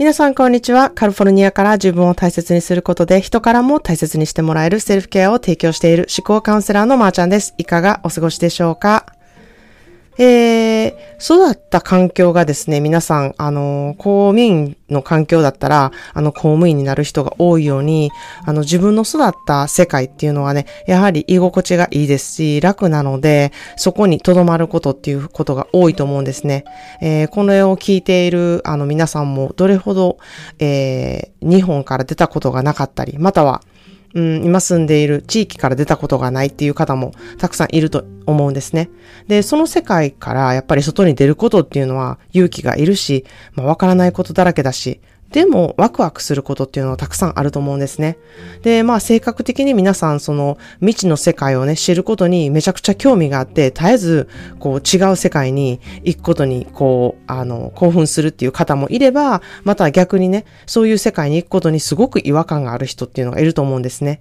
皆さん、こんにちは。カリフォルニアから自分を大切にすることで人からも大切にしてもらえるセルフケアを提供している思考カウンセラーのまーちゃんです。いかがお過ごしでしょうか？えー、で育った環境がですね、皆さん、あの、公務員の環境だったら、あの、公務員になる人が多いように、あの、自分の育った世界っていうのはね、やはり居心地がいいですし、楽なので、そこに留まることっていうことが多いと思うんですね。えー、この絵を聞いている、あの、皆さんも、どれほど、えー、日本から出たことがなかったり、または、うん、今住んでいる地域から出たことがないっていう方もたくさんいると思うんですね。で、その世界からやっぱり外に出ることっていうのは勇気がいるし、まあ、わからないことだらけだし、でも、ワクワクすることっていうのはたくさんあると思うんですね。で、まあ、性格的に皆さん、その、未知の世界をね、知ることにめちゃくちゃ興味があって、絶えず、こう、違う世界に行くことに、こう、あの、興奮するっていう方もいれば、また逆にね、そういう世界に行くことにすごく違和感がある人っていうのがいると思うんですね。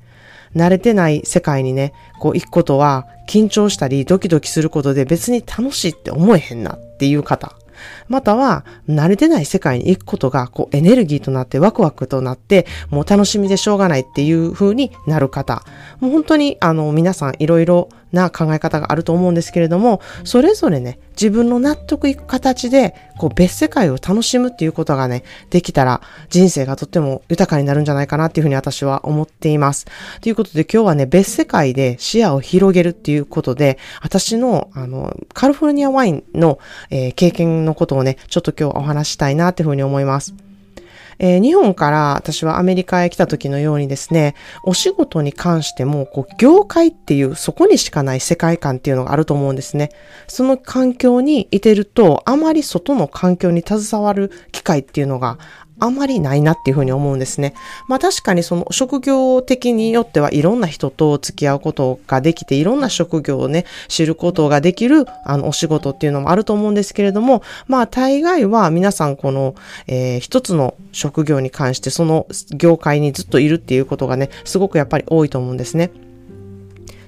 慣れてない世界にね、こう行くことは緊張したりドキドキすることで別に楽しいって思えへんなっていう方。または、慣れてない世界に行くことが、こう、エネルギーとなってワクワクとなって、もう楽しみでしょうがないっていう風になる方。もう本当に、あの、皆さんいろいろな考え方があると思うんですけれども、それぞれね、自分の納得いく形で、こう別世界を楽しむっていうことがね、できたら人生がとっても豊かになるんじゃないかなっていうふうに私は思っています。ということで今日はね、別世界で視野を広げるっていうことで、私の、あの、カリフォルニアワインの、えー、経験のことをね、ちょっと今日お話したいなっていうふうに思います。えー、日本から私はアメリカへ来た時のようにですね、お仕事に関しても、こう、業界っていう、そこにしかない世界観っていうのがあると思うんですね。その環境にいてると、あまり外の環境に携わる機会っていうのがあまりないなっていうふうに思うんですね。まあ確かにその職業的によってはいろんな人と付き合うことができて、いろんな職業をね、知ることができるあのお仕事っていうのもあると思うんですけれども、まあ大概は皆さんこの、えー、一つの職業に関してその業界にずっといるっていうことがね、すごくやっぱり多いと思うんですね。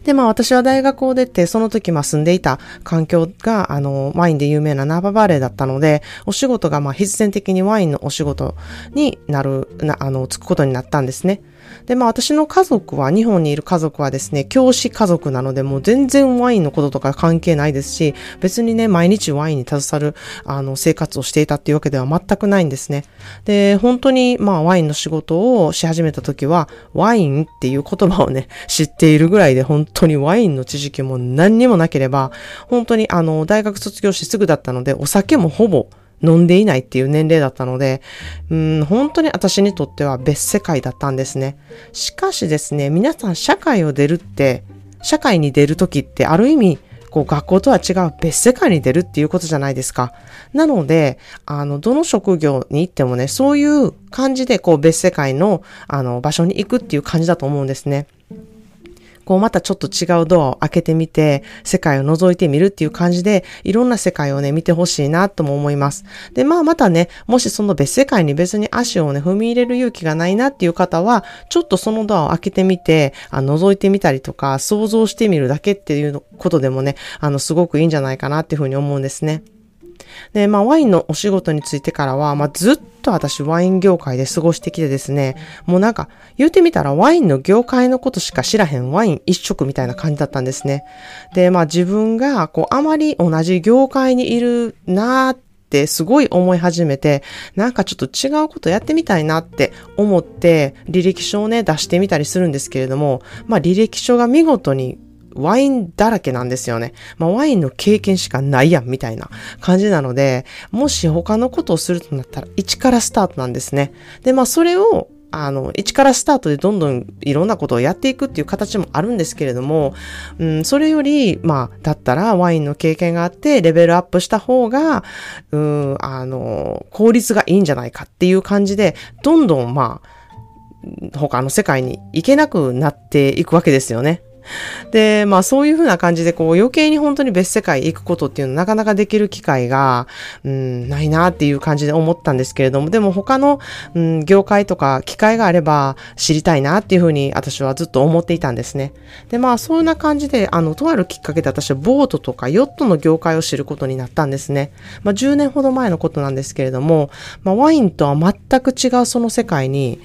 で、まあ私は大学を出て、その時まあ住んでいた環境が、あの、ワインで有名なナーババレーだったので、お仕事がまあ必然的にワインのお仕事になる、な、あの、つくことになったんですね。で、まあ私の家族は、日本にいる家族はですね、教師家族なので、もう全然ワインのこととか関係ないですし、別にね、毎日ワインに携わる、あの、生活をしていたっていうわけでは全くないんですね。で、本当に、まあワインの仕事をし始めた時は、ワインっていう言葉をね、知っているぐらいで、本当にワインの知識も何にもなければ、本当にあの、大学卒業してすぐだったので、お酒もほぼ飲んでいないっていう年齢だったので、うん、本当に私にとっては別世界だったんですね。しかしですね、皆さん社会を出るって、社会に出るときってある意味、こう学校とは違う別世界に出るっていうことじゃないですか。なので、あの、どの職業に行ってもね、そういう感じでこう別世界のあの場所に行くっていう感じだと思うんですね。こうまたちょっと違うドアを開けてみて、世界を覗いてみるっていう感じで、いろんな世界をね、見てほしいなとも思います。で、まあまたね、もしその別世界に別に足をね、踏み入れる勇気がないなっていう方は、ちょっとそのドアを開けてみて、あ覗いてみたりとか、想像してみるだけっていうことでもね、あの、すごくいいんじゃないかなっていうふうに思うんですね。で、まあ、ワインのお仕事についてからは、まあ、ずっと私ワイン業界で過ごしてきてですね、もうなんか、言うてみたらワインの業界のことしか知らへんワイン一色みたいな感じだったんですね。で、まあ自分が、こう、あまり同じ業界にいるなーってすごい思い始めて、なんかちょっと違うことやってみたいなって思って、履歴書をね、出してみたりするんですけれども、まあ履歴書が見事にワインだらけなんですよね。まあ、ワインの経験しかないやん、みたいな感じなので、もし他のことをするとなったら、一からスタートなんですね。で、まあ、それを、あの、一からスタートでどんどんいろんなことをやっていくっていう形もあるんですけれども、うん、それより、まあ、だったらワインの経験があってレベルアップした方が、うん、あの、効率がいいんじゃないかっていう感じで、どんどん、まあ、他の世界に行けなくなっていくわけですよね。で、まあそういうふうな感じでこう余計に本当に別世界行くことっていうのなかなかできる機会が、うん、ないなっていう感じで思ったんですけれども、でも他の、うん、業界とか機会があれば知りたいなっていうふうに私はずっと思っていたんですね。で、まあそんな感じで、あの、とあるきっかけで私はボートとかヨットの業界を知ることになったんですね。まあ10年ほど前のことなんですけれども、まあワインとは全く違うその世界に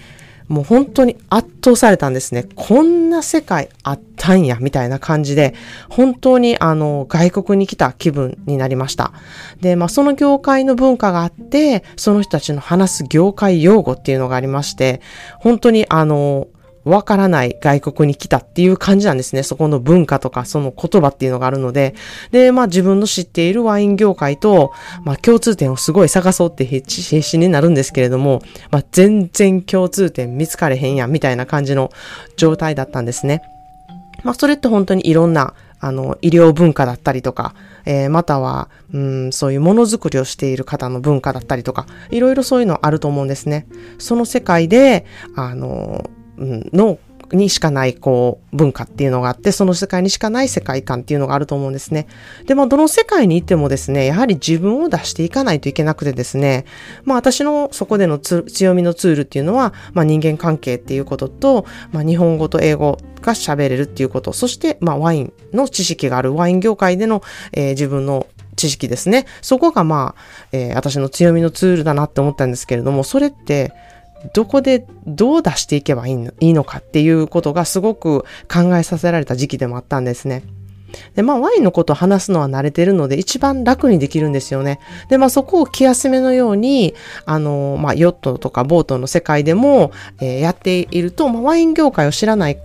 もう本当に圧倒されたんですね。こんな世界あったんや、みたいな感じで、本当にあの、外国に来た気分になりました。で、まあその業界の文化があって、その人たちの話す業界用語っていうのがありまして、本当にあの、わからない外国に来たっていう感じなんですね。そこの文化とかその言葉っていうのがあるので。で、まあ自分の知っているワイン業界と、まあ共通点をすごい探そうって必死になるんですけれども、まあ全然共通点見つかれへんやんみたいな感じの状態だったんですね。まあそれって本当にいろんなあの、医療文化だったりとか、えー、または、うん、そういうものづくりをしている方の文化だったりとか、いろいろそういうのあると思うんですね。その世界で、あの、のにしかない、こう、文化っていうのがあって、その世界にしかない世界観っていうのがあると思うんですね。で、まあ、どの世界に行ってもですね、やはり自分を出していかないといけなくてですね、まあ、私のそこでの強みのツールっていうのは、まあ、人間関係っていうことと、まあ、日本語と英語が喋れるっていうこと、そして、まあ、ワインの知識がある、ワイン業界での、えー、自分の知識ですね。そこがまあ、えー、私の強みのツールだなって思ったんですけれども、それって、どこでどう出していけばいいのかっていうことがすごく考えさせられた時期でもあったんですね。で、まあ、ワインのことを話すのは慣れてるので、一番楽にできるんですよね。で、まあ、そこを気休めのように、あの、まあ、ヨットとかボートの世界でも、えー、やっていると、まあ、ワイン業界を知らない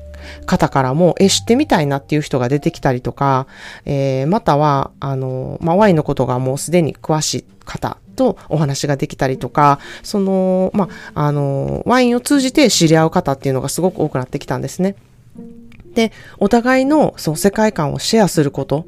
方からも、え、知ってみたいなっていう人が出てきたりとか、えー、または、あの、まあ、ワインのことがもうすでに詳しい方とお話ができたりとか、その、まあ、あの、ワインを通じて知り合う方っていうのがすごく多くなってきたんですね。で、お互いのそう世界観をシェアすること。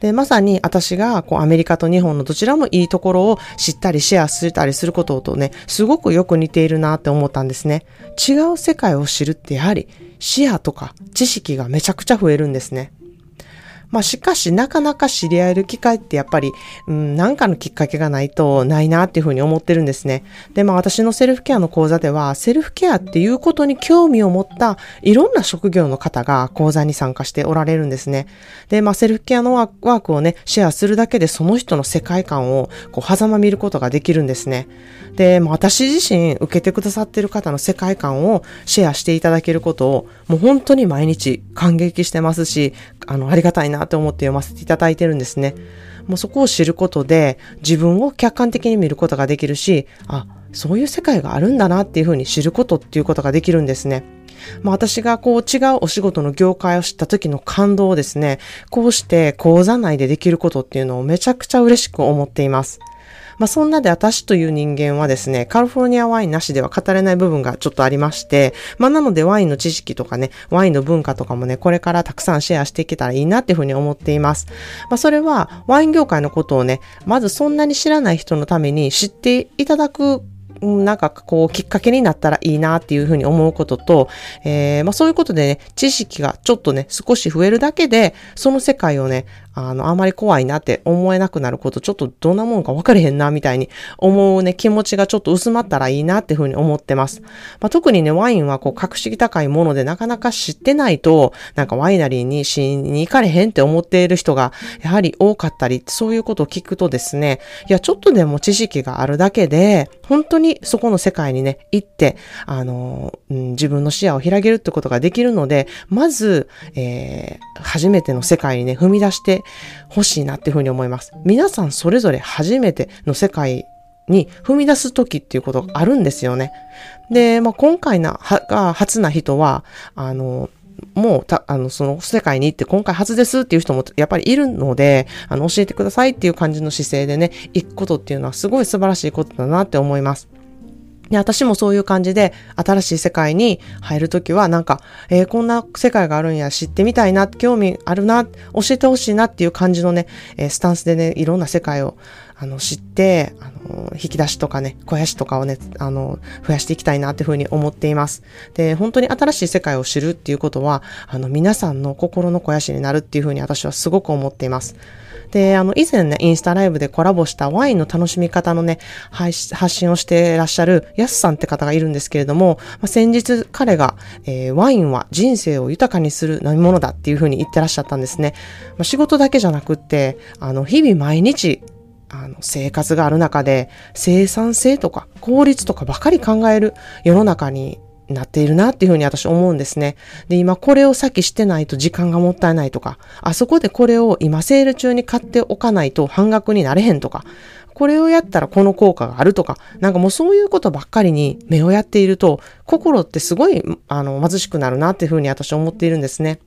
で、まさに私がこうアメリカと日本のどちらもいいところを知ったりシェアしたりすることとね、すごくよく似ているなって思ったんですね。違う世界を知るってやはり視野とか知識がめちゃくちゃ増えるんですね。まあしかしなかなか知り合える機会ってやっぱり、うん、なんかのきっかけがないとないなっていうふうに思ってるんですね。で、まあ私のセルフケアの講座では、セルフケアっていうことに興味を持ったいろんな職業の方が講座に参加しておられるんですね。で、まあセルフケアのワークをね、シェアするだけでその人の世界観をこう、狭間見ることができるんですね。で、まあ私自身受けてくださってる方の世界観をシェアしていただけることを、もう本当に毎日感激してますし、あの、ありがたいなって思って読ませていただいてるんですね。もうそこを知ることで自分を客観的に見ることができるし、あ、そういう世界があるんだなっていうふうに知ることっていうことができるんですね。まあ私がこう違うお仕事の業界を知った時の感動をですね、こうして講座内でできることっていうのをめちゃくちゃ嬉しく思っています。まあ、そんなで私という人間はですね、カルフォルニアワインなしでは語れない部分がちょっとありまして、まあ、なのでワインの知識とかね、ワインの文化とかもね、これからたくさんシェアしていけたらいいなっていうふうに思っています。まあ、それはワイン業界のことをね、まずそんなに知らない人のために知っていただくなんかこうきっかけになったらいいなっていうふうに思うことと、えー、まあそういうことでね、知識がちょっとね、少し増えるだけで、その世界をね、あの、あまり怖いなって思えなくなること、ちょっとどんなもんか分かれへんな、みたいに思うね、気持ちがちょっと薄まったらいいなっていうふうに思ってます。まあ、特にね、ワインはこう、格式高いものでなかなか知ってないと、なんかワイナリーにしに行かれへんって思っている人が、やはり多かったり、そういうことを聞くとですね、いや、ちょっとでも知識があるだけで、本当ににそこの世界にね、行って、あの、うん、自分の視野を広げるってことができるので、まず、えー、初めての世界にね、踏み出して欲しいなっていうふうに思います。皆さんそれぞれ初めての世界に踏み出す時っていうことがあるんですよね。で、まあ、今回な、は、が初な人は、あの、もう、た、あの、その世界に行って今回初ですっていう人もやっぱりいるので、あの、教えてくださいっていう感じの姿勢でね、行くことっていうのはすごい素晴らしいことだなって思います。で、私もそういう感じで、新しい世界に入るときは、なんか、えー、こんな世界があるんや、知ってみたいな、興味あるな、教えてほしいなっていう感じのね、えー、スタンスでね、いろんな世界を、あの、知って、あの、引き出しとかね、肥やしとかをね、あの、増やしていきたいなっていうふうに思っています。で、本当に新しい世界を知るっていうことは、あの、皆さんの心の肥やしになるっていうふうに私はすごく思っています。で、あの、以前ね、インスタライブでコラボしたワインの楽しみ方のね、発信をしていらっしゃるヤスさんって方がいるんですけれども、まあ、先日彼が、えー、ワインは人生を豊かにする飲み物だっていうふうに言ってらっしゃったんですね。まあ、仕事だけじゃなくって、あの、日々毎日、あの、生活がある中で、生産性とか効率とかばかり考える世の中になっているなっていうふうに私思うんですね。で、今これを先してないと時間がもったいないとか、あそこでこれを今セール中に買っておかないと半額になれへんとか、これをやったらこの効果があるとか、なんかもうそういうことばっかりに目をやっていると、心ってすごい、あの、貧しくなるなっていうふうに私思っているんですね。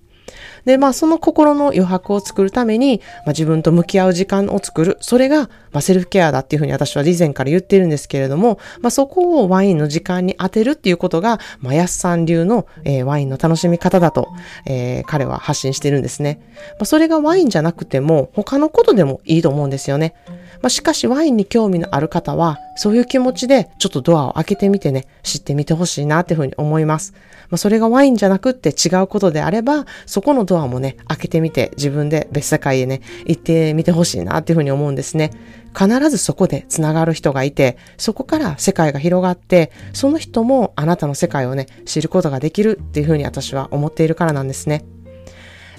で、まあその心の余白を作るために、まあ、自分と向き合う時間を作る。それが、まあ、セルフケアだっていうふうに私は以前から言ってるんですけれども、まあそこをワインの時間に当てるっていうことが、まあ安さん流の、えー、ワインの楽しみ方だと、えー、彼は発信してるんですね。まあそれがワインじゃなくても、他のことでもいいと思うんですよね。まあしかしワインに興味のある方は、そういう気持ちでちょっとドアを開けてみてね、知ってみてほしいなっていうふうに思います。まあそれがワインじゃなくって違うことであれば、そこのドアもね、開けてみて自分で別世界へね、行ってみてほしいなっていうふうに思うんですね。必ずそこで繋がる人がいて、そこから世界が広がって、その人もあなたの世界をね、知ることができるっていうふうに私は思っているからなんですね。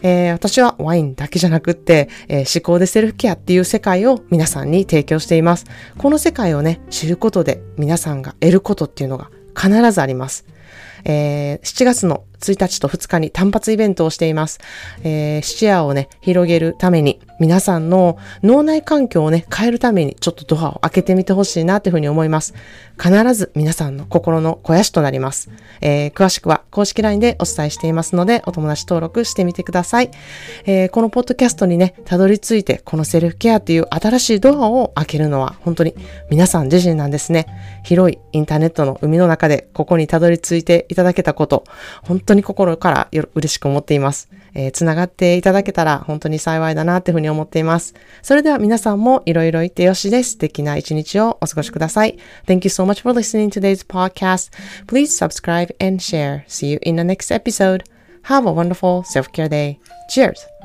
えー、私はワインだけじゃなくって、えー、思考でセルフケアっていう世界を皆さんに提供しています。この世界をね、知ることで皆さんが得ることっていうのが必ずあります。えー、7月の1日と2日に単発イベントをしています。えー、視野をね、広げるために、皆さんの脳内環境をね、変えるために、ちょっとドアを開けてみてほしいなというふうに思います。必ず皆さんの心の肥やしとなります。えー、詳しくは公式 LINE でお伝えしていますので、お友達登録してみてください。えー、このポッドキャストにね、たどり着いて、このセルフケアっていう新しいドアを開けるのは、本当に皆さん自身なんですね。広いインターネットの海の中で、ここにたどり着いていただけたこと、本当に心から嬉しく思っています。えー、つながっていただけたら本当に幸いだなっていうふうに思っています。それでは皆さんもいろいろ言ってよしです。素敵な一日をお過ごしください。Thank you so much for listening to today's podcast. Please subscribe and share. See you in the next episode. Have a wonderful self-care day. Cheers!